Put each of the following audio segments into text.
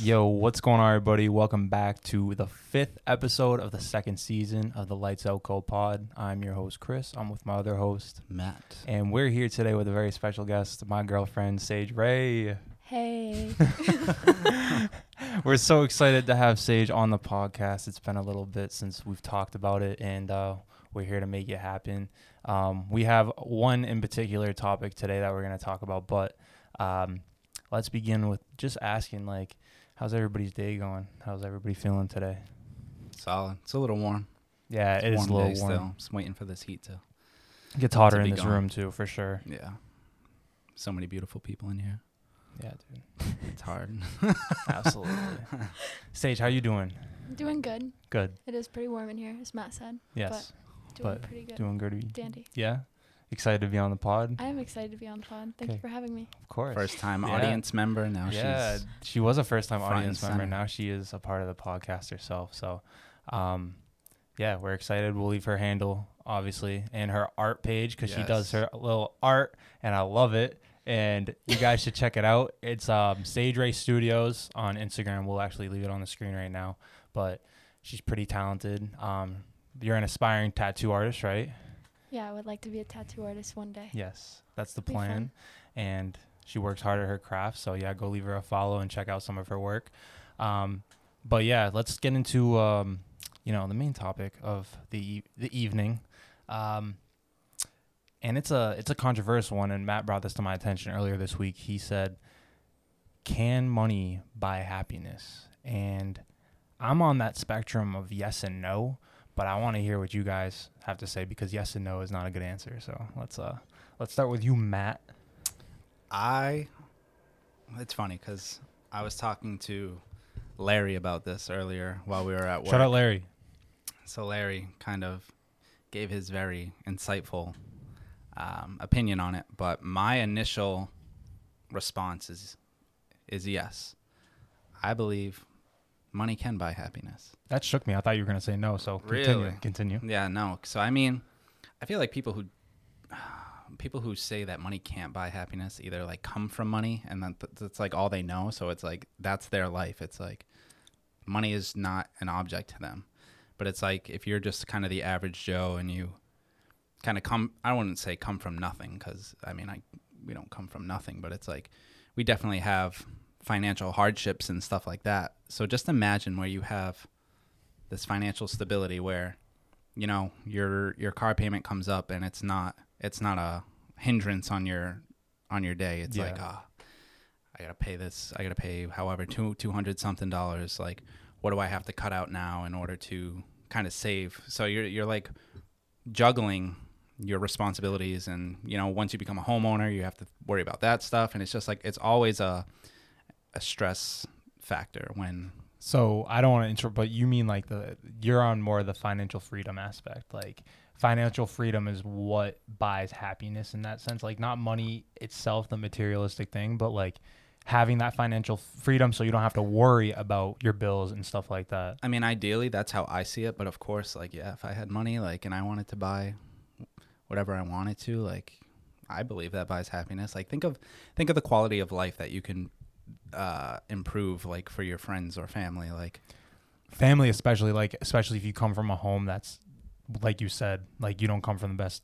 Yo, what's going on, everybody? Welcome back to the fifth episode of the second season of the Lights Out Co Pod. I'm your host, Chris. I'm with my other host, Matt. and we're here today with a very special guest, my girlfriend, Sage Ray. Hey. We're so excited to have Sage on the podcast. It's been a little bit since we've talked about it, and uh, we're here to make it happen. Um, we have one in particular topic today that we're going to talk about, but um, let's begin with just asking, like, how's everybody's day going? How's everybody feeling today? Solid. It's a little warm. Yeah, It's it is a little day warm. Still. Just waiting for this heat to. It gets hotter to in this gone. room too, for sure. Yeah. So many beautiful people in here. Yeah, dude, It's hard. absolutely. Sage, how you doing? doing good. Good. It is pretty warm in here, as Matt said. Yes, But Doing But pretty good. doing good. Dandy. Yeah, excited to be on the pod. I am excited to be on the pod. Thank Okay. you for having me. Of course. First time Yeah. audience member. Now yeah, she's. she was a first time audience member. Now she is a part of the podcast herself. So, um, yeah, we're excited. We'll leave her handle, obviously, and her art page because she does her little art, and I love it. And you guys should check it out. It's um, Sage Ray Studios on Instagram. We'll actually leave it on the screen right now. But she's pretty talented. Um, you're an aspiring tattoo artist, right? Yeah, I would like to be a tattoo artist one day. Yes, that's the plan. And she works hard at her craft. So yeah, go leave her a follow and check out some of her work. Um, but yeah, let's get into um, you know the main topic of the e- the evening. Um, and it's a it's a controversial one. And Matt brought this to my attention earlier this week. He said, "Can money buy happiness?" And I'm on that spectrum of yes and no. But I want to hear what you guys have to say because yes and no is not a good answer. So let's uh let's start with you, Matt. I. It's funny because I was talking to Larry about this earlier while we were at work. Shout out Larry. So Larry kind of gave his very insightful um, opinion on it, but my initial response is is yes. I believe money can buy happiness. That shook me. I thought you were gonna say no. So continue. Really? Continue. Yeah, no. So I mean, I feel like people who people who say that money can't buy happiness either like come from money and then th- that's like all they know. So it's like that's their life. It's like money is not an object to them. But it's like if you're just kind of the average Joe and you kind of come I wouldn't say come from nothing cuz I mean I we don't come from nothing, but it's like we definitely have financial hardships and stuff like that. So just imagine where you have this financial stability where you know your your car payment comes up and it's not it's not a hindrance on your on your day it's like Yeah. ah i gotta pay this i gotta pay however two 200 something dollars like what do i have to cut out now in order to kind of save so you're you're like juggling your responsibilities and you know once you become a homeowner you have to worry about that stuff and it's just like it's always a a stress factor when So I don't want to interrupt, but you mean like the you're on more of the financial freedom aspect. Like financial freedom is what buys happiness in that sense. Like not money itself, the materialistic thing, but like having that financial freedom so you don't have to worry about your bills and stuff like that. I mean, ideally, that's how I see it. But of course, like, yeah, if I had money, like, and I wanted to buy whatever I wanted to, like, I believe that buys happiness. Like, think of think of the quality of life that you can uh, improve, like, for your friends or family. Like, family especially like especially if you come from a home that's like you said like you don't come from the best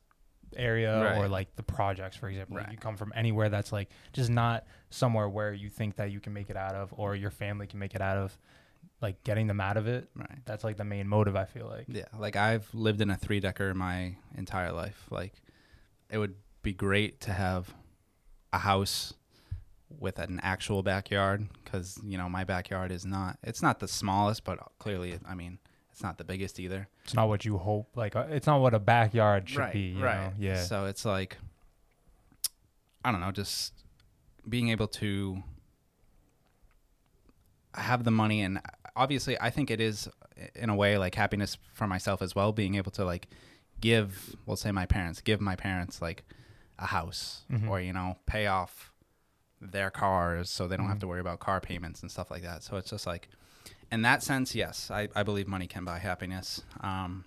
area or like the projects for example like you come from anywhere that's like just not somewhere where you think that you can make it out of or your family can make it out of like getting them out of it right? that's like the main motive i feel like Yeah, like I've lived in a three decker my entire life. Like, it would be great to have a house with an actual backyard because you know my backyard is not it's not the smallest but clearly i mean it's not the biggest either it's not what you hope like uh, it's not what a backyard should be you know? yeah So it's like, I don't know, just being able to have the money, and obviously, I think it is in a way like happiness for myself as well. Being able to like give, we'll say my parents, give my parents like a house, Mhm. or you know, pay off their cars so they don't have Mhm. to worry about car payments and stuff like that. So it's just like, in that sense, yes, I, I believe money can buy happiness. Um,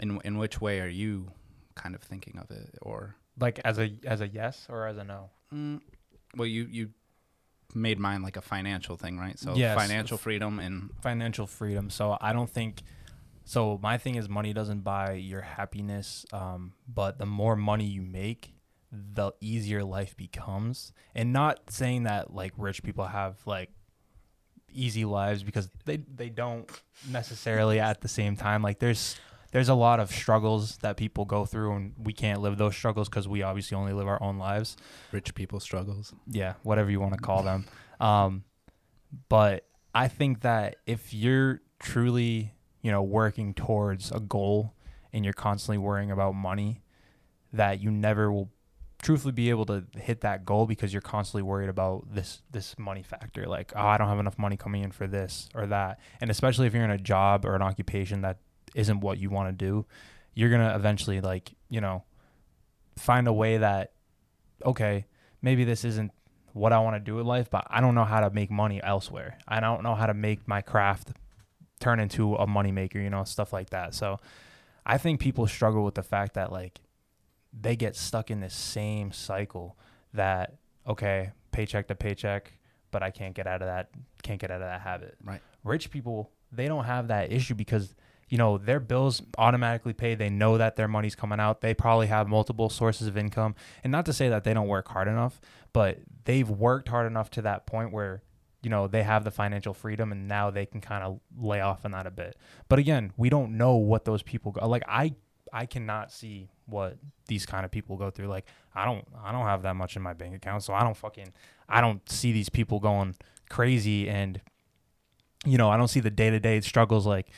in in which way are you kind of thinking of it, or like as a as a yes or as a no mm, well, you you made mine like a financial thing, right? So Yes. financial freedom and financial freedom. So I don't think. So my thing is money doesn't buy your happiness, um, but the more money you make, the easier life becomes. And not saying that like rich people have like easy lives because they they don't necessarily at the same time. Like there's there's a lot of struggles that people go through, and we can't live those struggles because we obviously only live our own lives rich people struggles. yeah, whatever you want to call them. Um, but I think that if you're truly, you know, working towards a goal and you're constantly worrying about money, that you never will truthfully be able to hit that goal because you're constantly worried about this this money factor like oh I don't have enough money coming in for this or that and especially if you're in a job or an occupation that isn't what you want to do you're going to eventually like you know find a way that okay maybe this isn't what I want to do in life, but I don't know how to make money elsewhere. I don't know how to make my craft turn into a moneymaker, you know, stuff like that. So I think people struggle with the fact that like they get stuck in this same cycle that okay, paycheck to paycheck, but I can't get out of that can't get out of that habit. Right. Rich people, they don't have that issue because you know their bills automatically paid they know that their money's coming out they probably have multiple sources of income and not to say that they don't work hard enough but they've worked hard enough to that point where you know they have the financial freedom and now they can kind of lay off on that a bit but again we don't know what those people go like i i cannot see what these kind of people go through like i don't i don't have that much in my bank account so i don't fucking i don't see these people going crazy and you know i don't see the day-to-day struggles like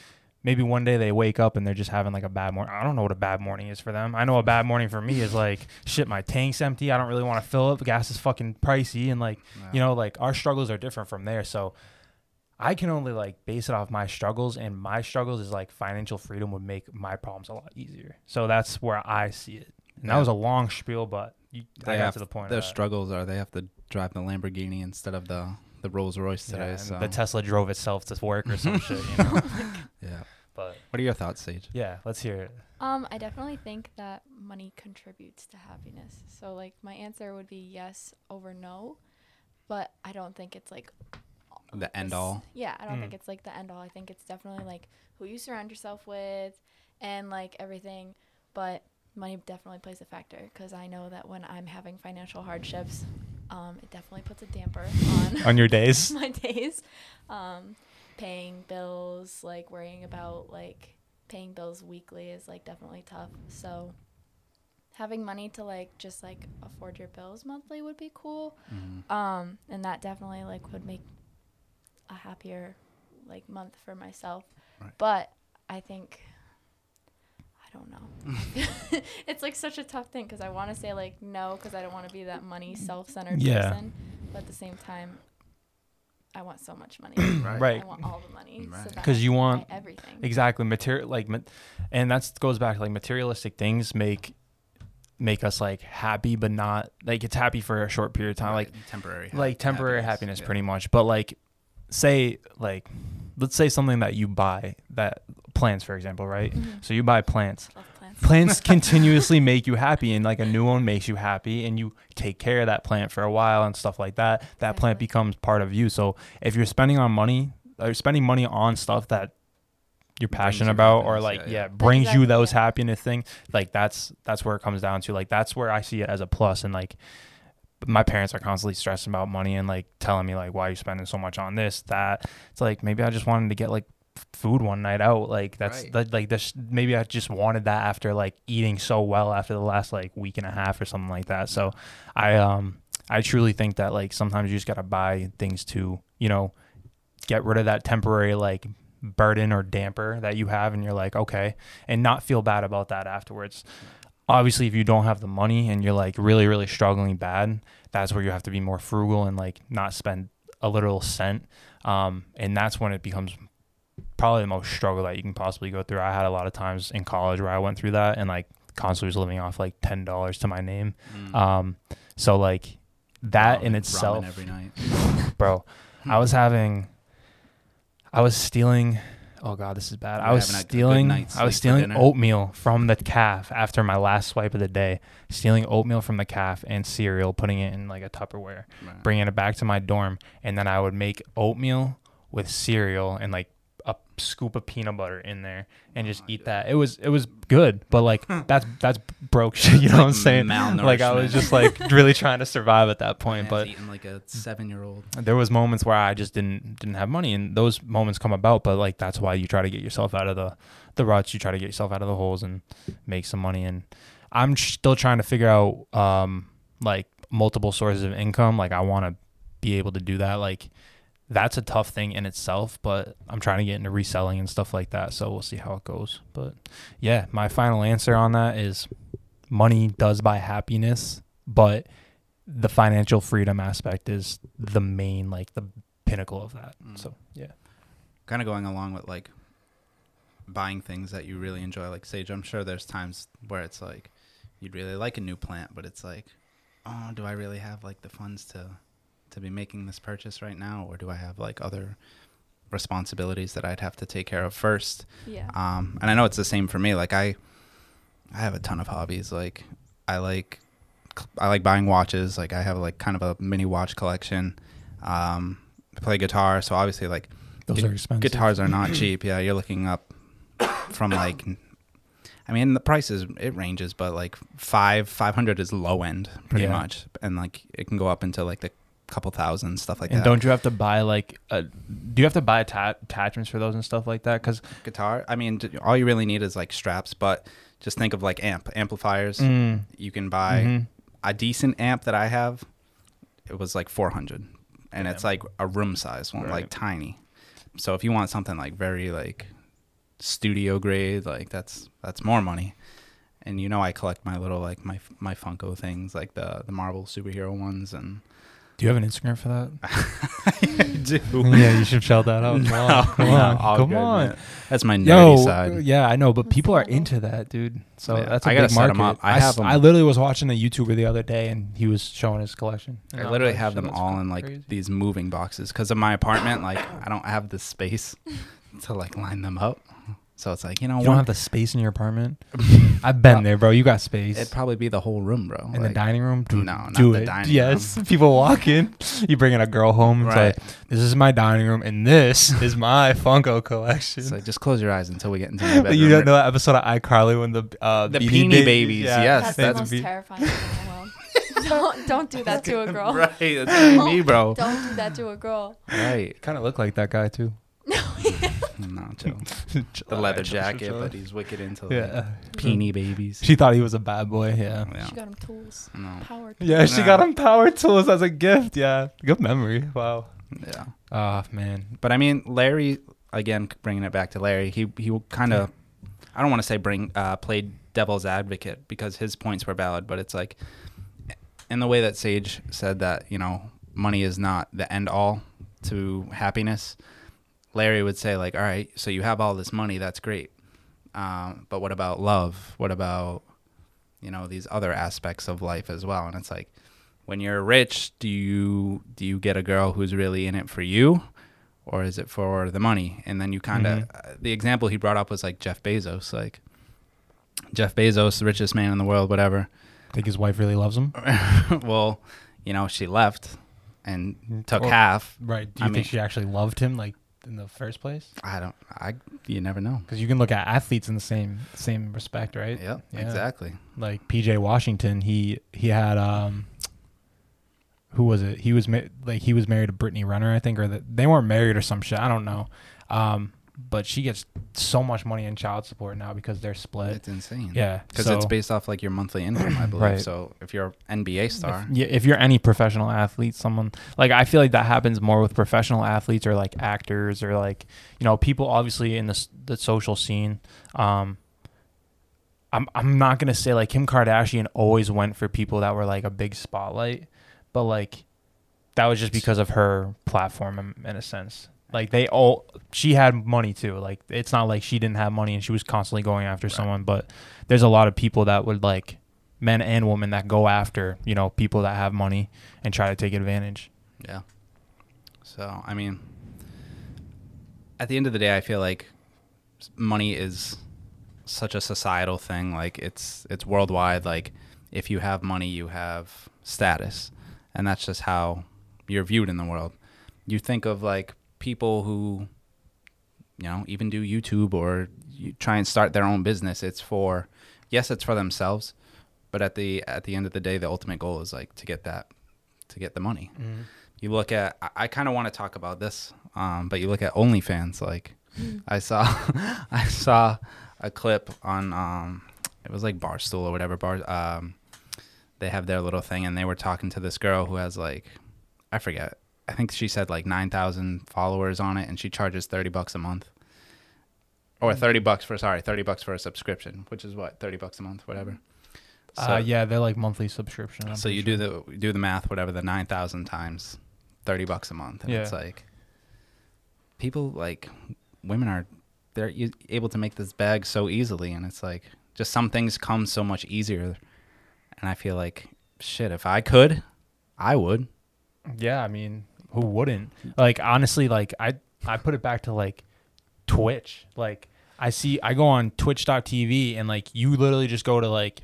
maybe one day they wake up and they're just having like a bad morning. I don't know what a bad morning is for them. I know a bad morning for me is like shit, my tank's empty. I don't really want to fill up. Gas is fucking pricey and like you know, like our struggles are different from there. So I can only like base it off my struggles and my struggles is like financial freedom would make my problems a lot easier. So that's where I see it. And that was a long spiel, but you, I They got have to the point. Their struggles are they have to drive the Lamborghini instead of the the Rolls Royce today. and so the Tesla drove itself to work or some shit, you know. yeah. But What are your thoughts, Sage? yeah, let's hear it. Um, I definitely think that money contributes to happiness. So like my answer would be yes over no, but I don't think it's like The end all. Yeah, I don't Mm. think it's like the end all. I think it's definitely like who you surround yourself with and like everything, but money definitely plays a factor because I know that when I'm having financial hardships, um, it definitely puts a damper on On your days. my days. Um, paying bills, like worrying about like paying bills weekly is like definitely tough. So having money to like just like afford your bills monthly would be cool. Mhm. Um, and that definitely like would make a happier like month for myself. Right. But I think I don't know. it's like such a tough thing because I want to say like no because I don't want to be that money self-centered Yeah. person, but at the same time, I want so much money. Right. Right. I want all the money. Right. So that 'Cause I you want- everything. exactly material like ma- and that goes back like materialistic things make make us like happy but not like it's happy for a short period of time like temporary, like temporary happiness, yeah. pretty much but like say like let's say something that you buy that plants for example right Mhm. so you buy plants plants. plants continuously make you happy and like a new one makes you happy and you take care of that plant for a while and stuff like that that plant becomes part of you so if you're spending on money or spending money on stuff that you're passionate you about or like yeah, yeah, yeah. brings you those yeah. happiness thing like that's that's where it comes down to like that's where i see it as a plus and like my parents are constantly stressing about money and like telling me like why are you spending so much on this that? It's like maybe i just wanted to get like food one night out. Like that's Right. that like this maybe i just wanted that after like eating so well after the last like week and a half or something like that. So i um i truly think that like sometimes you just gotta buy things to you know get rid of that temporary like burden or damper that you have and you're like okay and not feel bad about that afterwards obviously if you don't have the money and you're like really really struggling bad that's where you have to be more frugal and like not spend a literal cent um, and that's when it becomes probably the most struggle that you can possibly go through i had a lot of times in college where i went through that and like constantly was living off like ten dollars to my name Mm. um, so like that in itself every night. bro i was having i was stealing Oh god, this is bad. I was a- a good stealing. I was stealing oatmeal from the caf after my last swipe of the day. Stealing oatmeal from the caf and cereal, putting it in like a Tupperware, Right. bringing it back to my dorm, and then I would make oatmeal with cereal and like scoop of peanut butter in there and just Oh eat that. It was it was good, but like that's that's broke shit. You know what I'm saying? Like I was just like really trying to survive at that point, but eating like a seven-year-old. there was moments where I just didn't didn't have money, and those moments come about. But like that's why you try to get yourself out of the the ruts. You try to get yourself out of the holes and make some money. And I'm still trying to figure out um like multiple sources of income. Like I want to be able to do that. Like that's a tough thing in itself, but I'm trying to get into reselling and stuff like that. So we'll see how it goes. But yeah, my final answer on that is money does buy happiness, but the financial freedom aspect is the main like the pinnacle of that. Mm. So yeah. kind of going along with like buying things that you really enjoy like sage i'm sure there's times where it's like you'd really like a new plant but it's like oh do i really have like the funds to to be making this purchase right now or do i have like other responsibilities that i'd have to take care of first Yeah. um and i know it's the same for me like i i have a ton of hobbies like i like i like buying watches like i have like kind of a mini watch collection um I play guitar so obviously like Those Gu- are expensive. guitars are not cheap. Yeah, you're looking up from like, I mean, the prices it ranges, but like five five hundred is low end, pretty Yeah. much, and like it can go up into like the couple thousand stuff like and that. don't you have to buy like a, do you have to buy atta- attachments for those and stuff like that? Because guitar. I mean, all you really need is like straps, but just think of like amp amplifiers. Mm. You can buy Mm-hmm. a decent amp that I have. It was like four hundred, and it's like a room size one, like tiny. So if you want something like very like studio grade, like that's that's more money. And you know I collect my little like my my Funko things, like the the Marvel superhero ones, and do you have an Instagram for that? I do. yeah, you should shout that out. Come on, come on, come good, on. man. That's my nerdy Yo, side. yeah, I know, but people are into that, dude. So Yeah, that's a I gotta big set 'em market. up. I s- have 'em- I literally was watching a YouTuber the other day, and he was showing his collection. I literally like, have them that's all in like crazy. these moving boxes because of my apartment. Like I don't have the space to like line them up. So it's like you know You don't have the space in your apartment. I've been Well, there, bro. You got space. It'd probably be the whole room, bro. in the dining room, dude, No, not do the it. dining yes, people walk in. You bring in a girl home. It's Right. like this is my dining room, and this is my Funko collection. It's like just close your eyes until we get into my bedroom. you know that episode of iCarly when the uh, The Beanie, Beanie Ba- Babies, yes, that's they the most be- terrifying thing in the world. don't don't do that to a girl. right, that's gonna me, bro. Don't do that to a girl. Right. Kind of look like that guy too. No, chill. The leather jacket, but he's wicked into like, yeah. Beanie Babies. She thought he was a bad boy. Yeah. Yeah. She got him tools. No. Power tools. Yeah, she Yeah. got him power tools as a gift. Yeah, good memory. Wow. Yeah. Ah, man. But I mean, Larry again, bringing it back to Larry, he he kind of, I don't want to say bring uh, played devil's advocate because his points were valid, but it's like, in the way that Sage said that you know money is not the end all to happiness. Larry would say like, all right, so you have all this money, that's great, um, but what about love? What about you know these other aspects of life as well? And it's like, when you're rich, do you do you get a girl who's really in it for you, or is it for the money? And then you kind of Mhm. the example he brought up was like Jeff Bezos, like Jeff Bezos, the richest man in the world, whatever. Think his wife really loves him? well, you know, she left and took Or- half. Right. Do I you mean- think she actually loved him, like in the first place? I don't. I you never know. Because you can look at athletes in the same same respect, right? Yep, Yeah. exactly. Like PJ Washington, he he had um. Who was it? He was ma- like he was married to Brittany Renner, I think, or that they weren't married or some shit. I don't know. Um, but she gets so much money in child support now because they're split. It's insane. Yeah, because so- it's based off like your monthly income, I believe. Right. So if you're an NBA star, If, yeah, if you're any professional athlete, someone like I feel like that happens more with professional athletes or like actors or like you know people obviously in the the social scene. Um, I'm I'm not gonna say like Kim Kardashian always went for people that were like a big spotlight, but like that was just because of her platform in, in a sense. Like they all, she had money too. Like it's not like she didn't have money and she was constantly going after Right. someone. But there's a lot of people that would like men and women that go after you know people that have money and try to take advantage. Yeah. So I mean, at the end of the day, I feel like money is such a societal thing. Like it's it's worldwide. Like if you have money, you have status, and that's just how you're viewed in the world. You think of like people who, you know, even do YouTube or you try and start their own business. It's for yes, it's for themselves, but at the at the end of the day, the ultimate goal is like to get that to get the money. You look at I, I kind of want to talk about this, um, but you look at OnlyFans. Like I saw I saw a clip on um, it was like Barstool or whatever bar um, they have their little thing, and they were talking to this girl who has like I forget. I think she said like nine thousand followers on it, and she charges thirty bucks a month, or thirty bucks for sorry, thirty bucks for a subscription, which is what thirty bucks a month, whatever. uh, yeah, they're like monthly subscription. I'm So you sure. do the do the math, whatever the nine thousand times thirty bucks a month, and it's like people like women are they're able to make this bag so easily, and it's like just some things come so much easier, and I feel like shit. If I could, I would. Yeah, I mean, who wouldn't? Like honestly, like I I put it back to like Twitch. Like I see I go on twitch.tv and like you literally just go to like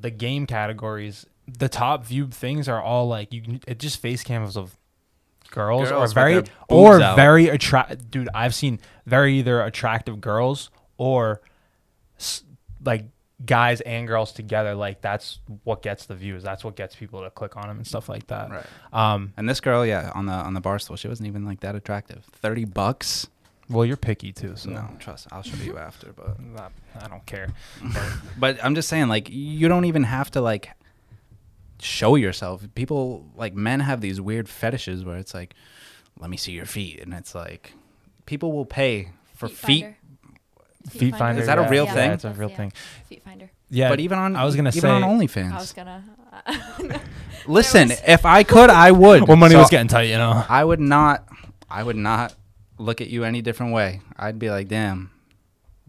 the game categories. The top viewed things are all like you can it just face cams of girls, Girls or very or out. very attract dude, I've seen very either attractive girls or s- like guys and girls together like that's what gets the views that's what gets people to click on them and stuff like that Right. um And this girl, yeah, on the on the barstool, she wasn't even like that attractive. Thirty bucks? well you're picky too so No, trust. I'll show you after, but Not- i don't care But I'm just saying, like, you don't even have to like show yourself. People like men have these weird fetishes where it's like, let me see your feet, and it's like, people will pay for feet. Finder. Feet finder Is that a yeah, real yeah, thing? it's a real Yeah. thing Feet finder. yeah but even on I was gonna even say- on I was gonna. Uh, Listen, was- if I could, I would. well money So was getting tight you know I would not. I would not look at you any different way. I'd be like, damn,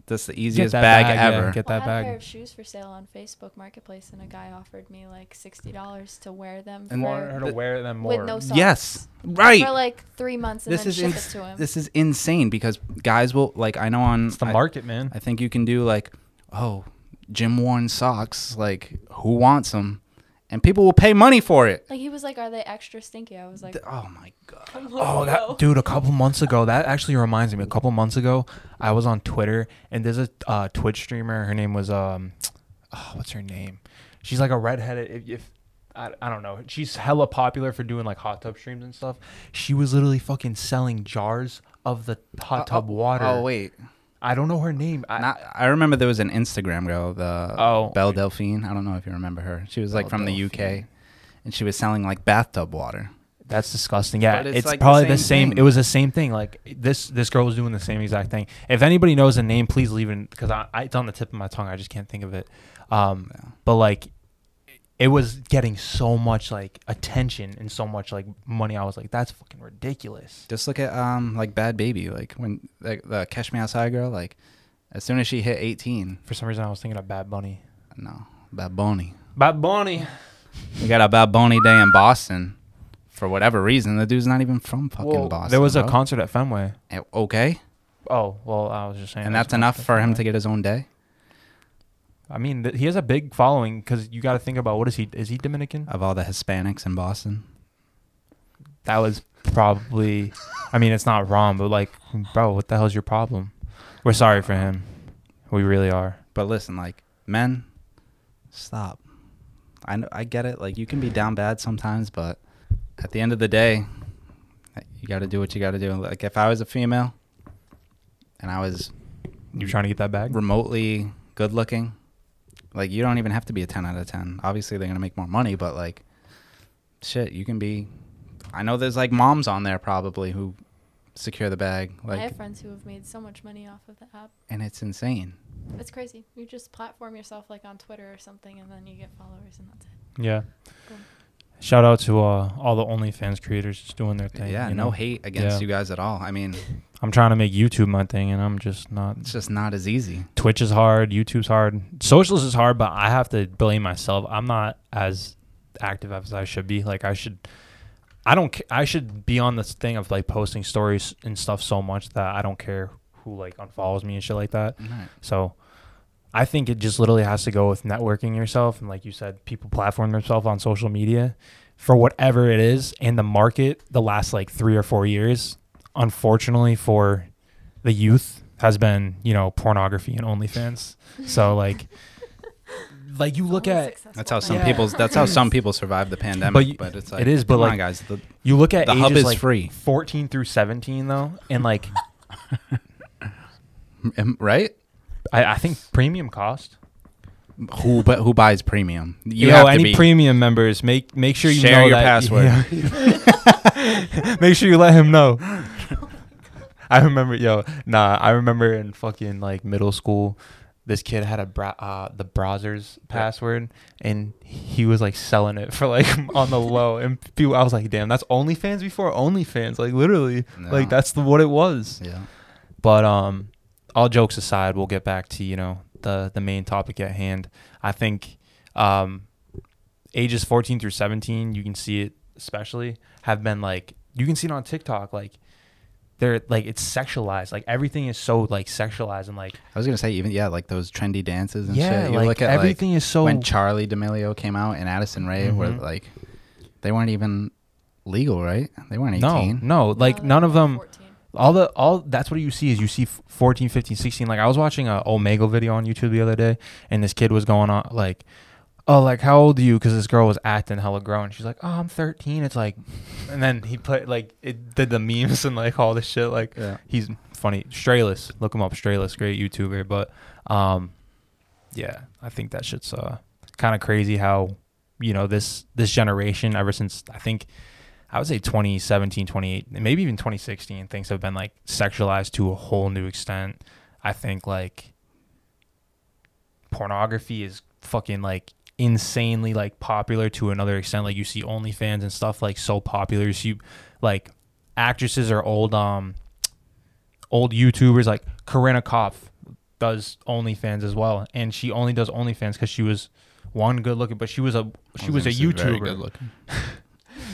this is the easiest that bag, bag, yeah, ever. get well, that I had a pair of shoes for sale on Facebook Marketplace, and a guy offered me like sixty dollars to wear them And for, want her to wear them with more no socks. yes, right. For like three months, and this then is ship ins- it to him. this is insane because guys will like I know on it's the I- market man I think you can do like, oh, gym worn socks. Like, who wants them? And people will pay money for it. like he was like, "Are they extra stinky?" I was like, Th- oh my god. Oh, that dude! A couple months ago, that actually reminds me. A couple months ago, I was on Twitter, and there's a uh, Twitch streamer. Her name was um, oh, what's her name? She's like a redheaded. If, if I, I don't know, she's hella popular for doing like hot tub streams and stuff. She was literally fucking selling jars of the hot tub water. Oh wait, I don't know her name. I, Not, I remember there was an Instagram girl, the Oh. Belle Delphine. I don't know if you remember her. She was like Belle from the UK, and she was selling like bathtub water. That's disgusting. Yeah, But it's, it's like the probably the same same. thing. It was the same thing. Like this, this girl was doing the same exact thing. If anybody knows the name, please leave it because I, I, it's on the tip of my tongue. I just can't think of it. Um, Yeah. but like, it was getting so much like attention and so much like money. I was like, that's fucking ridiculous. Just look at um like Bhad Bhabie, like when like the Catch Me Outside girl, like as soon as she hit 18, For some reason, I was thinking of Bad Bunny. no, Bad Bunny. Bad Bunny. We got a Bad Bunny day in Boston. For whatever reason, the dude's not even from fucking Well, Boston. there was a concert at Fenway. Eh, Okay, Oh well, I was just saying. and that's enough for him Fenway. to get his own day I mean, th- he has a big following because you got to think about what is he? Is he Dominican? of all the Hispanics in Boston. that was probably I mean it's not wrong, but like bro, what the hell's your problem? We're sorry for him. We really are. But listen, like men, stop. I know, I get it. Like you can be down bad sometimes, but at the end of the day, you got to do what you got to do. Like if I was a female and I was You trying to get that bag? remotely good looking, like you don't even have to be a 10 out of 10. Obviously, they're going to make more money, but like shit, you can be I know there's like moms on there probably who secure the bag I like have friends who have made so much money off of the app. and it's insane. It's crazy. You just platform yourself like on Twitter or something, and then you get followers, and that's it. Yeah. Cool. Shout out to uh, all the OnlyFans creators just doing their thing. yeah, you no know? hate against Yeah. you guys at all. I mean, I'm trying to make YouTube my thing, and I'm just not. it's just not as easy. Twitch is hard. YouTube's hard. Socials is hard, but I have to blame myself. I'm not as active as I should be. Like I should. I don't. I should be on this thing of like posting stories and stuff so much that I don't care who like unfollows me and shit like that. Right. So I think it just literally has to go with networking yourself and like you said, people platform themselves on social media for whatever it is. And the market the last like three or four years, unfortunately for the youth, has been, you know, pornography and OnlyFans. So like like you look at successful That's how some Yeah. people's. That's how some people survive the pandemic. But But, it's like it is, but come on, like- guys, the, you look at the ages hub is like free, 14 through 17 though, and like right? I, I think premium cost. Who but who buys premium? You Yo, have to any be. premium members, make make sure you Share know your that- password. Yeah. make sure you let him know. I remember, yo, nah, I remember in fucking like middle school, this kid had a bra- uh, the Brazzers password, and he was like selling it for like on the low, and people, I was like, damn, that's OnlyFans before OnlyFans, like literally, like that's the what it was. yeah. But um, all jokes aside, we'll get back to you know the the main topic at hand. I think um, ages 14 through 17, you can see it especially have been like you can see it on TikTok like they're like it's sexualized like everything is so like sexualized and like I was gonna say even yeah, like those trendy dances and yeah shit. You like look at everything is so when Charli D'Amelio came out and Addison Rae were Mhm. like, they weren't even legal, right? They weren't no eighteen. no no, like No, none of them 14. all the all that's what you see is you see f- 14 15 16 like i was watching a omega video on youtube the other day and this kid was going on like oh like how old are you? Because this girl was acting hella grown. She's like oh i'm 13 it's like and then he put like it did the memes and like all this shit. Like Yeah. he's funny. Strayless. Look him up. Strayless. Great youtuber. But um yeah i think that shit's uh kind of crazy how you know this this generation ever since i think i would say 2017 28 maybe even 2016 things have been like sexualized to a whole new extent. I think like pornography is fucking like insanely like popular to another extent like you see onlyfans and stuff like so popular you see like actresses or old um old youtubers like Corinna Kopf does OnlyFans as well, and she only does OnlyFans because she was one good looking, but she was a she was a YouTuber.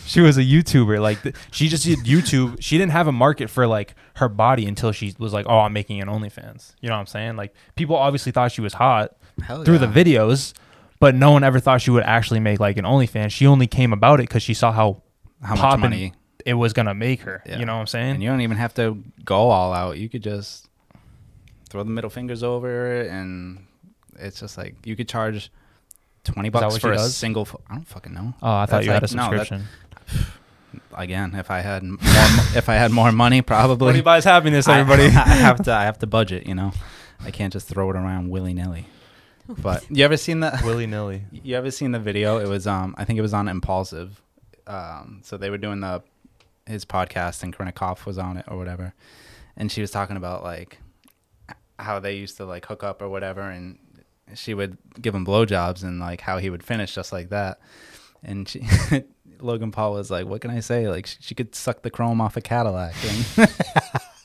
She was a YouTuber. Like th- she just did YouTube. She didn't have a market for like her body until she was like, oh, I'm making an OnlyFans. You know what I'm saying? Like people obviously thought she was hot Hell through yeah. the videos, but no one ever thought she would actually make like an OnlyFans. She only came about it because she saw how How much poppin' money? it was gonna make her. Yeah. You know what I'm saying? And you don't even have to go all out. You could just throw the middle fingers over it, and it's just like you could charge twenty bucks for a does? single. Fo- I don't fucking know. oh, I thought That's you had a like- no, that- subscription. Again, if I had more, if I had more money, probably. Money buys happiness, I- everybody. I, have to. I have to budget. You know, I can't just throw it around willy nilly. But you ever seen that? Willy nilly. You ever seen the video? It was um I think it was on Impulsive. Um so they were doing the his podcast and Corinna Kopf was on it or whatever. And she was talking about like how they used to like hook up or whatever and she would give him blowjobs and like how he would finish just like that. And she Logan Paul was like, "What can I say? Like she, she could suck the chrome off a Cadillac."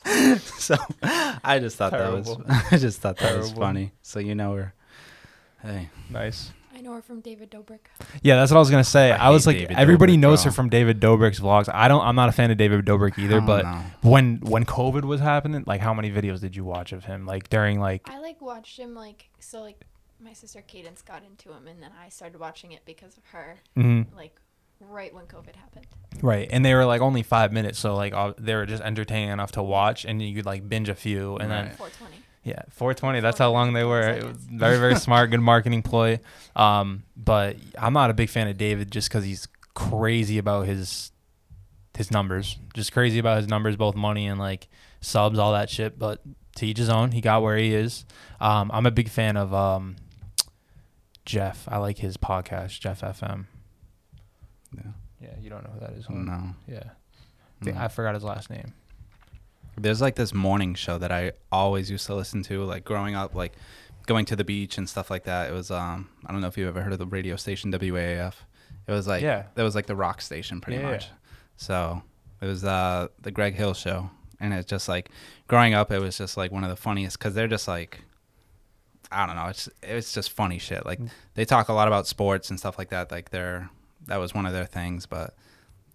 And so I just thought Terrible. that was I just thought that was funny. So you know her. Hey. Nice. I know her from David Dobrik. Yeah, that's what I was gonna say. I I, was like, David everybody Dobrik, knows bro. her from David Dobrik's vlogs. I don't. I'm not a fan of David Dobrik either. But know. when when COVID was happening, like, how many videos did you watch of him? Like during like, I like watched him like so like my sister Cadence got into him and then I started watching it because of her Mm-hmm. like right when COVID happened. right, and they were like only five minutes, so like uh, they were just entertaining enough to watch, and you could like binge a few, and then 420. Yeah, 420. That's how long they were. It was very, very smart, good marketing ploy. Um, but I'm not a big fan of David just because he's crazy about his his numbers. Just crazy about his numbers, both money and like subs, all that shit. But to each his own. He got where he is. Um, I'm a big fan of um, Jeff. I like his podcast, Jeff FM. Yeah. Yeah, you don't know who that is. huh? No. Yeah, no. I forgot his last name. There's like this morning show that I always used to listen to, like growing up, like going to the beach and stuff like that. It was um I don't know if you've ever heard of the radio station WAAF. It was like Yeah. it was like the rock station pretty Yeah, much. yeah. So it was uh the Greg Hill show, and it's just like growing up, it was just like one of the funniest because they're just like I don't know, it's it's just funny shit. Like Mm. they talk a lot about sports and stuff like that. Like they're that was one of their things, but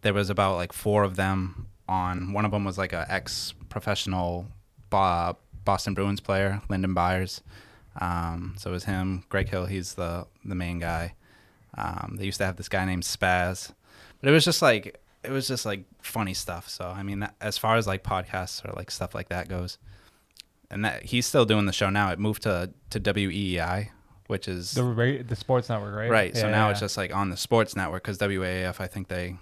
there was about like four of them on. One of them was like a ex professional Boston Bruins player, Lyndon Byers. Um, so it was him. Greg Hill, he's the the main guy. Um, they used to have this guy named Spaz, but it was just like it was just like funny stuff. So I mean, that, as far as like podcasts or like stuff like that goes, and that he's still doing the show now. It moved to to WEEI, which is The the sports network, right? right. so now yeah. it's just like on the sports network because WAAF, I think they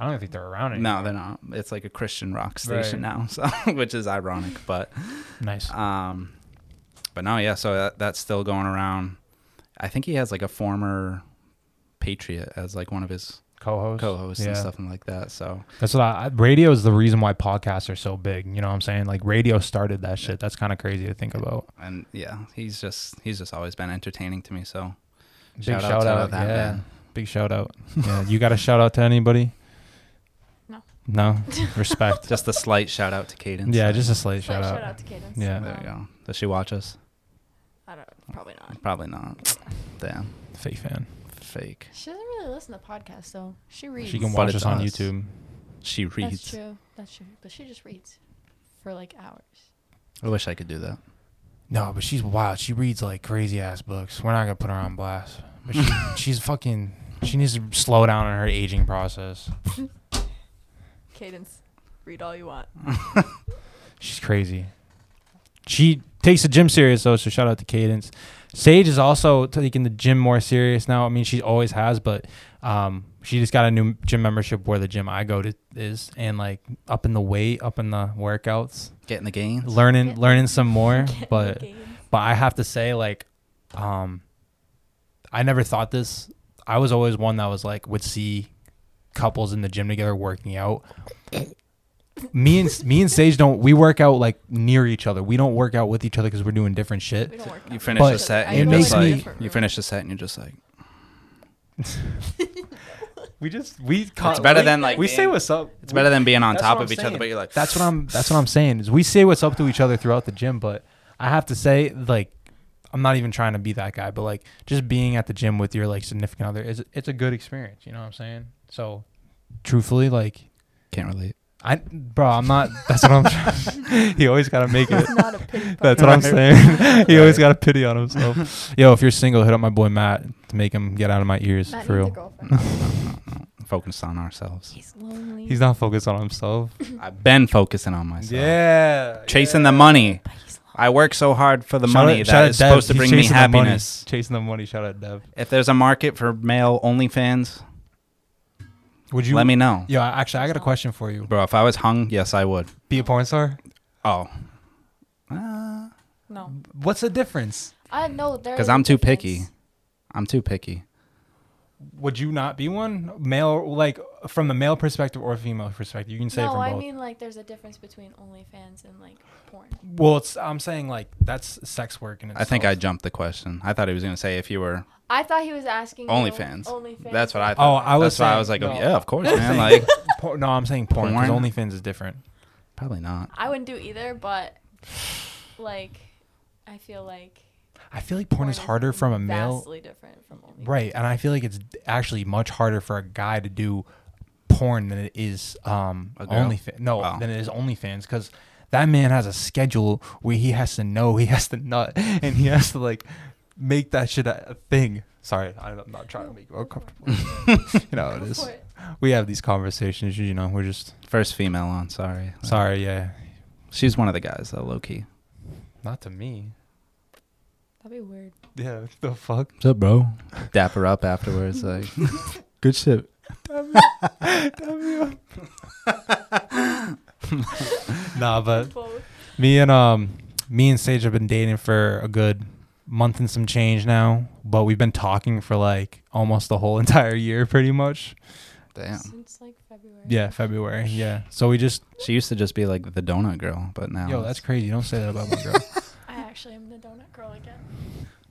I don't even think they're around anymore. no, they're not. It's like a Christian rock station Right. now, so which is ironic, but. Nice. Um, but no, yeah. So that, that's still going around. I think he has like a former Patriot as like one of his Co-host. co-hosts and stuff like that. So That's what I, radio is the reason why podcasts are so big. You know what I'm saying? Like radio started that shit. That's kind of crazy to think about. and yeah, he's just he's just always been entertaining to me. So Big Shout shout, out to out. that yeah. man. Big shout out. yeah. You got a shout out to anybody? No. No. Respect. just a slight shout out to Cadence. yeah, just a slight Slight shout out. shout out to Cadence. Yeah. there you go. Does she watch us? I don't. Probably not. Probably not. Damn, Fake fan. fake. She doesn't really listen to podcasts, though. She reads. She can watch us on. YouTube. She reads. That's true. That's true. But she just reads for like hours. I wish I could do that. No, but she's wild. She reads like crazy ass books. We're not gonna put her on blast. But she, she's fucking. She needs to slow down on her aging process. Cadence, read all you want. She's crazy. She takes the gym serious though, so shout out to Cadence. Sage is also taking the gym more serious now. I mean, she always has, but um, she just got a new gym membership where the gym I go to is, and like up in the weight, up in the workouts, Getting the gains. learning Get- learning some more. Get in the But but I have to say, like, um, I never thought this. I was always one that was like would see couples in the gym together working out. Me and me and Sage don't. We work out like near each other. We don't work out with each other because we're doing different shit. We don't work You finish But a set and you're just makes me- like you finish the set and you're just like We just we. It's better than, like, we say what's up. it's better than being on That's top of I'm each other, but you're like That's what I'm. That's what I'm saying. Is we say what's up to each other throughout the gym, but I have to say, like, I'm not even trying to be that guy, but like, just being at the gym with your like significant other is it's a good experience. You know what I'm saying? So, truthfully, like, can't relate. I, bro, I'm not. That's what I'm. he always gotta make it. It's not a pity That's what I'm saying. he always got a pity on himself. Yo, if you're single, hit up my boy Matt to make him get out of my ears Matt for needs a real. girlfriend. No, no, no. Focus on ourselves. He's lonely. He's not focused on himself. I've been focusing on myself. Yeah, Chasing yeah. the money. But he's lonely. I work so hard for the Shout money out- shout out is Dev. supposed to He's bring me chasing the money. happiness. Chasing the money. Shout out Dev. If there's a market for male OnlyFans, Would you let me know. Yo, actually, I got a question for you. Bro, if I was hung, yes, I would. Be a porn star? Oh. Uh, No. What's the difference? I know there. Because is a I'm too difference. picky. I'm too picky. Would you not be one? Male, like from the male perspective or female perspective? You can say No, from I both. mean like there's a difference between OnlyFans and like porn. well, it's, I'm saying like that's sex work and I think I jumped the question. I thought he was going to say if you were. I thought he was asking you OnlyFans. OnlyFans. That's what I Oh, thought. I was That's why I was like, oh, yeah, of course, man. Like, Por- no, I'm saying porn because Porn? OnlyFans is different. probably not. I wouldn't do either, but like I feel like I feel like porn, is harder from a male, Vastly different from OnlyFans. right? And I feel like it's actually much harder for a guy to do porn than it is um A girl? OnlyFans. No, Oh. than it is OnlyFans because that man has a schedule where he has to know, he has to nut, and he has to like make that shit a, a thing. Sorry, I'm not trying to make you uncomfortable. you know how it Go is. for it. We have these conversations. You know, we're just First female on, sorry. sorry. Yeah, She's one of the guys, though, low key. not to me. That'd be weird. Yeah, what the fuck. What's up, bro? Dap her up afterwards. Like, good shit. nah, but me and um me and Sage have been dating for a good month and some change now, but we've been talking for like almost the whole entire year, pretty much. Damn. Since like February. Yeah, February. Yeah. So we just She used to just be like the donut girl, but now. yo, that's crazy. Don't say that about my girl. I actually am the donut girl again.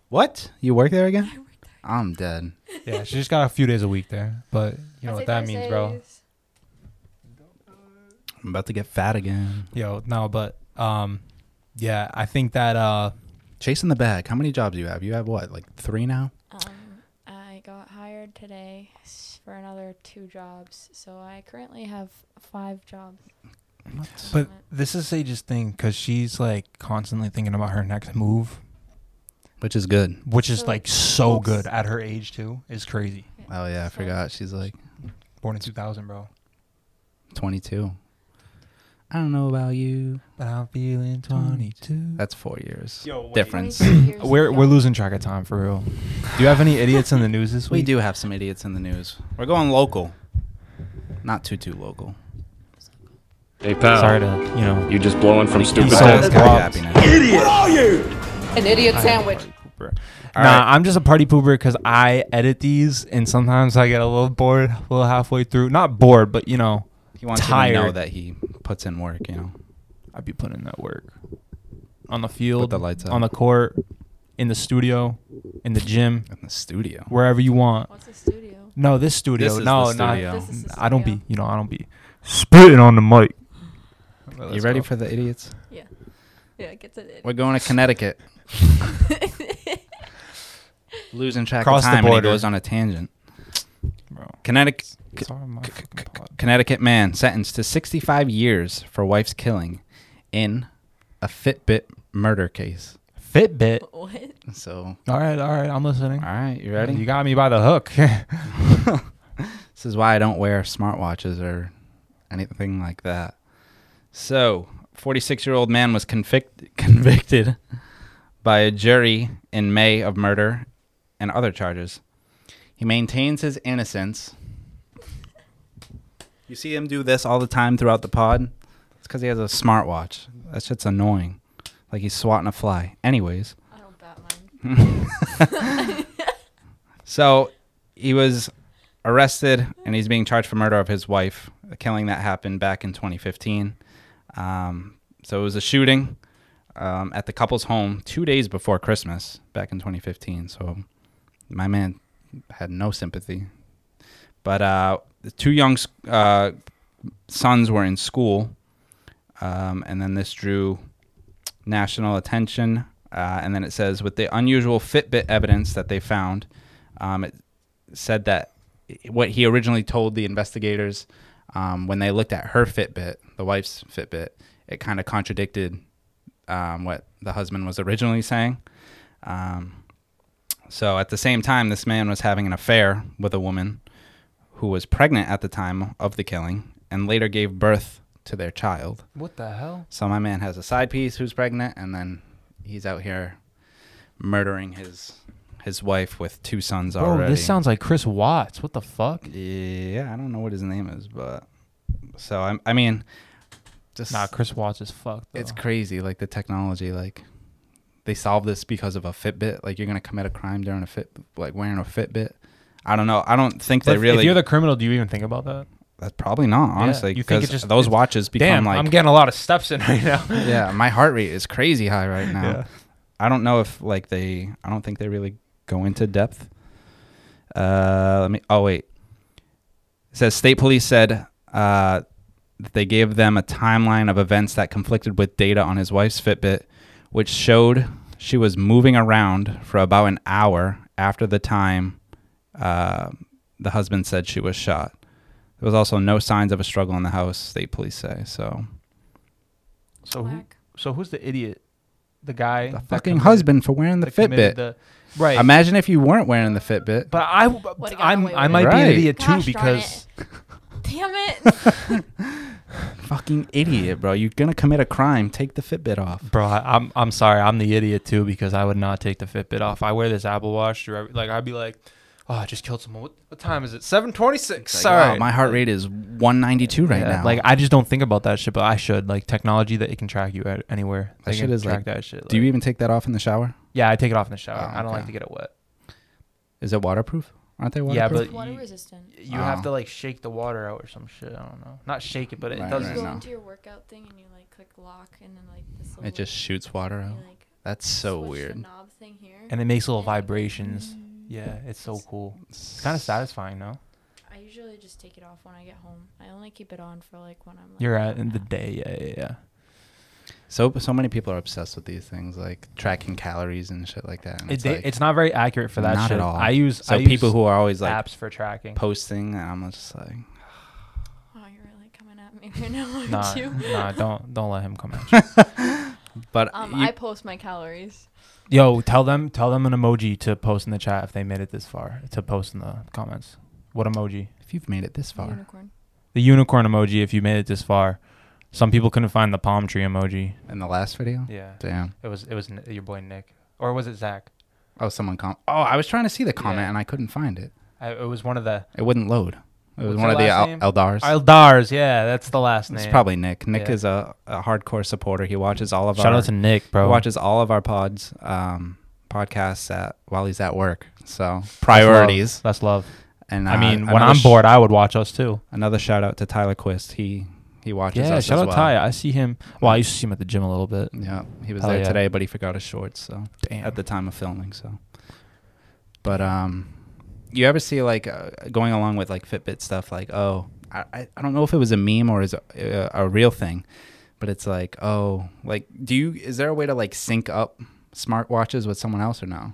What? You work there again? I work there. I'm dead. yeah, she just got a few days a week there, but you know what that means, bro. Thursdays. I'm about to get fat again. Yo, no, but um, yeah, I think that uh, Chasing the bag. How many jobs do you have? You have what, like three now? Um, I got hired today s- for another two jobs, so I currently have five jobs. But this is Sage's thing because she's like constantly thinking about her next move, which is good. which is So, like like, so oops. good at her age too. Is crazy. Oh yeah, I So- forgot. She's like Born in 2000, bro. 22. I don't know about you. But I'm feeling 22. That's four years Yo, wait. difference. 22 years We're we're losing track of time for real. Do you have any idiots in the news this week? We do have some idiots in the news. We're going local, not too too local. Hey pal, Sorry to you know. you just blowing from stupid so to That's gotta be robbed. An idiot sandwich. All nah, right. I'm just a party pooper because I edit these, and sometimes I get a little bored, a little halfway through. Not bored, but you know, He wants you to know tired. that he puts in work. You know, I'd be putting in that work on the field, Put the lights on up. the court, in the studio, in the gym, in the studio. wherever you want. What's a studio? No, this studio. This is no, the not. This is the I don't be. You know, I don't be spitting on the mic. You ready for the idiots? Yeah. Yeah, get to it. We're going to Connecticut. Losing track Cross the of time, and he border. goes on a tangent. bro? Connecticut. Sorry, my fucking pod. Connecticut man sentenced to 65 years for wife's killing in a Fitbit murder case. Fitbit. what? So, All right, all right. I'm listening. all right, you ready? You got me by the hook. this is why I don't wear smartwatches or anything like that. So, 46 year old man was convict- convicted by a jury in May of murder and other charges. He maintains his innocence. You see him do this all the time throughout the pod? It's because he has a smartwatch. That shit's annoying. Like he's swatting a fly. Anyways. I don't bat mine. So he was arrested and he's being charged for murder of his wife, a killing that happened back in 2015. Um, so it was a shooting um, at the couple's home two days before Christmas back in 2015. So my man had no sympathy. But uh, the two young uh, sons were in school, um, and then this drew national attention. Uh, and then it says, with the unusual Fitbit evidence that they found, um, it said that what he originally told the investigators um, when they looked at her Fitbit, the wife's Fitbit, it kind of contradicted um, what the husband was originally saying. Um, so at the same time, this man was having an affair with a woman who was pregnant at the time of the killing and later gave birth to their child. what the hell? So my man has a side piece who's pregnant, and then he's out here murdering his his wife with two sons Bro, already. this sounds like Chris Watts. What the fuck? Yeah, I don't know what his name is, but so I, I mean, just Nah, Chris Watts is fucked. it's crazy. Like the technology, like they solved this because of a Fitbit. Like you're gonna commit a crime during a fit, like wearing a Fitbit. I don't know. I don't think But they if, really. if you're the criminal, do you even think about that? that's probably not honestly. you think it just- those it's- watches become Damn, like I'm getting a lot of steps in right now. yeah. My heart rate is crazy high right now. Yeah. I don't know if like they. I don't think they really go into depth. Uh, let me. Oh wait. It says state police said uh, that they gave them a timeline of events that conflicted with data on his wife's Fitbit, which showed she was moving around for about an hour after the time uh, the husband said she was shot. There was also no signs of a struggle in the house. State police say so. So who, so who's the idiot? The guy, The fucking husband for wearing the Fitbit. the- right. Imagine if you weren't wearing the Fitbit. but I, Would've gotten I'm, away I with might it. be an Right. idiot too Gosh darn because Damn it. Fucking idiot, bro. You're gonna commit a crime. Take the Fitbit off. Bro, I, I'm I'm sorry. I'm the idiot too because I would not take the Fitbit off. I wear this Apple Watch. through every- Like I'd be like, oh, I just killed someone. What, what time is it? Seven twenty-six. Like, Sorry, wow, my heart rate is 192 right Yeah, now. Like I just don't think about that shit, but I should. Like technology that it can track you at anywhere. That They shit can is, track like- that shit. do you even take that off in the shower? Yeah, I take it off in the shower. Oh, I don't like to get it wet. Is it waterproof? Aren't they waterproof? Yeah, waterproof? but Water you- resistant. You have Oh. to like shake the water out or some shit. I don't know. Not shake it, but it Right, does. You right, go no. into your workout thing and you like click lock and then like this little it just shoots water out. like, That's so switch the weird. knob thing here. And it makes little and vibrations. "Mm." Yeah, it's so cool. It's kind of satisfying, no? I usually just take it off when I get home. I only keep it on for like when I'm. Like, You're at in the day. Yeah, yeah, yeah. So so many people are obsessed with these things, like tracking calories and shit like that. And It, it's, da- like, it's not very accurate for that Not at shit. all. I use so I people use who are always like apps for tracking. posting, and I'm just like, Oh, you're really coming at me right now, aren't Nah, you? nah, don't don't let him come at you. But Um, you- I post my calories. Yo, tell them tell them an emoji to post in the chat if they made it this far. To post in the comments. What emoji? if you've made it this far, Unicorn. The unicorn emoji if you made it this far. Some people couldn't find the palm tree emoji. in the last video, Yeah. damn. It was it was Ni- your boy Nick, or was it Zach? Oh, someone com. Oh, I was trying to see the comment Yeah. and I couldn't find it. I, it was one of the It wouldn't load. It was What's one of the last El- Eldars. Eldars. Yeah, that's the last name. It's probably Nick. Nick Yeah. is a, a hardcore supporter. He watches all of Shout our out to Nick, bro. he watches all of our pods, um, podcasts at while he's at work. So priorities. That's love. And I uh, mean, when another I'm sh- bored, I would watch us too. another shout out to Tyler Quist. He he watches Yeah, us shout as out well. Ty. I see him. Well, I used to see him at the gym a little bit. Yeah, he was Hell there yeah. today, but he forgot his shorts. So Damn. at the time of filming, so. But um, you ever see like uh, going along with like Fitbit stuff? Like, oh, I I I don't know if it was a meme or is a, a real thing, but it's like, oh, like, do you? Is there a way to like sync up smartwatches with someone else or no?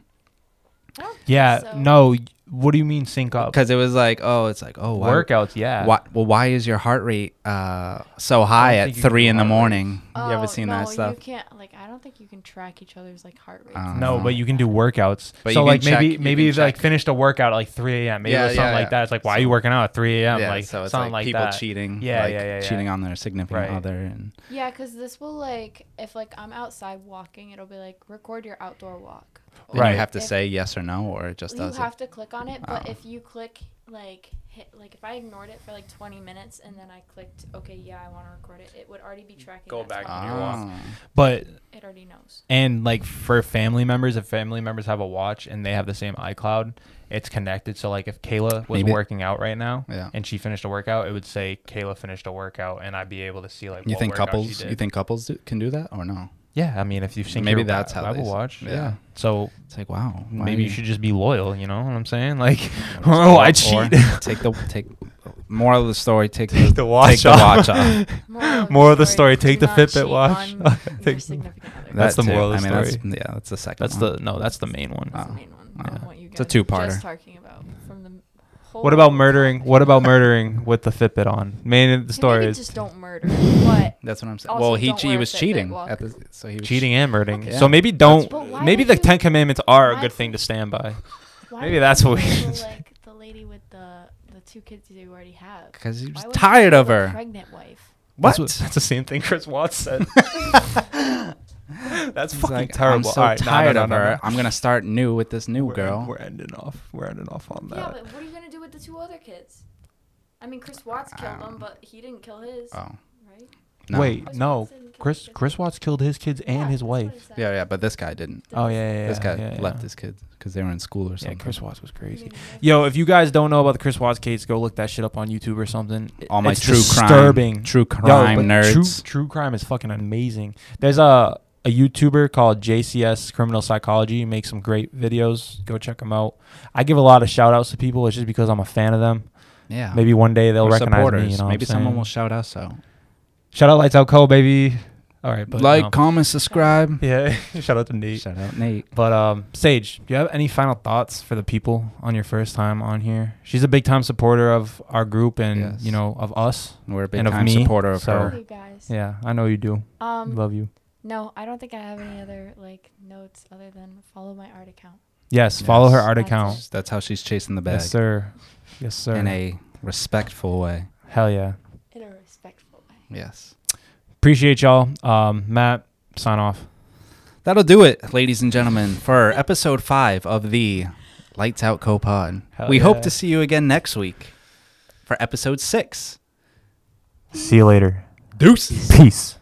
I don't think yeah. so. No. What do you mean sync up? Because it was like, oh, it's like, oh, why, Workouts. Yeah. Why, well, why is your heart rate uh, so high at think you can three in the heart rate. morning? you ever Oh, seen no, that stuff? You can't like I don't think you can track each other's like heart rate. Uh, No, but you can do workouts. But so like check- maybe you maybe can if like finished a workout at like 3 a.m. Maybe Yeah, it was something yeah, like yeah. that. It's like why are you working out at 3 a.m. yeah, like so it's something like, like, people that. cheating, Yeah, like yeah, yeah, yeah. cheating on their significant Right. other, and Yeah, because this will like if like I'm outside walking, it'll be like record your outdoor walk. And Right. you have to If- say yes or no, or it just you does it. have to click on it, but Oh. if you click like hit like if I ignored it for like 20 minutes and then I clicked okay, yeah, I want to record it, it would already be tracking. Go back 20 on your walk. minutes. Ah. But It already knows. and like for family members, if family members have a watch and they have the same iCloud, it's connected. So like if Kayla was Maybe- working out right now Yeah. and she finished a workout, it would say Kayla finished a workout, and I'd be able to see like You what think couples? You think couples do, can do that or no? Yeah, I mean, if you've seen Maybe your that's Bi- how they Bible s- watch, yeah. yeah. So It's like wow. why- maybe you should just be loyal. You know what I'm saying? Like, oh, I or cheat. take the take. Moral of the story: Take, Take the watch take the off. watch off. Moral Moral of the story, do take the not Fitbit cheat watch. on your Take- significant other. That's That the too. moral of the I mean, story. That's, yeah, that's the second. That's one. the no. That's the main one. That's Oh. the ah. main one. Yeah. Not what you It's a guys two-parter. Just talking about from the whole. What about murdering? What about murdering with the Fitbit on? Main of the Maybe story is just don't murder. What? That's what I'm saying. Also, well, he don't che- wear he a was Fitbit cheating walk. at the so he was cheating and murdering. Okay. So Yeah. maybe don't. why Maybe would the you- Ten Commandments are a why good thing to stand by. Why Maybe would that's you what we murder, should- like the lady with the the two kids you already have. because he was would you tired kill of the her. Pregnant wife. What? That's, that's the same thing Chris Watts said. That's He's fucking like, terrible. I'm so All right, no, no, tired no, of no, her. no. I'm gonna start new with this new We're- girl. We're ending off. We're ending off on Yeah, that. but what are you gonna do with the two other kids? I mean, Chris Watts killed them, but he didn't kill his, Oh right? no. Wait, Chris no. Watts didn't kill Chris his kids. Chris Watts killed his kids and Yeah, his that's what wife. said. Yeah, yeah, but this guy didn't. Oh yeah, yeah, yeah. this guy yeah, left his kids because they were in school or Yeah, something. Chris Watts was crazy. Yo, if you guys don't know about the Chris Watts case, go look that shit up on YouTube or something. All my it's true disturbing. crime, true Yo, crime but nerds. True, true crime is fucking amazing. There's a a YouTuber called JCS Criminal Psychology. He makes some great videos. Go check him out. I give a lot of shout outs to people. It's just because I'm a fan of them. yeah, Maybe one day they'll We're recognize supporters. me. You know Maybe someone will shout us out. shout out Lights Out Co. Baby. All right, but like, no. comment, subscribe. yeah. shout out to Nate. Shout out Nate. But um, Sage, do you have any final thoughts for the people on your first time on here? She's a big time supporter of our group and Yes. you know of us. We're a big And of time me, supporter of so- Love her. you guys. Yeah, I know you do. Um, Love you. No, I don't think I have any other like notes other than follow my art account. Yes, follow her Yes. art That's account. it. That's how she's chasing the bag Yes, sir. Yes, sir. in a respectful way. Hell yeah. In a respectful way. Yes. Appreciate y'all. Um, Matt, sign off. That'll do it, ladies and gentlemen, for episode five of the Lights Out Co pod. Hell we hope to see you again next week for episode six. See you later. Deuces. Peace.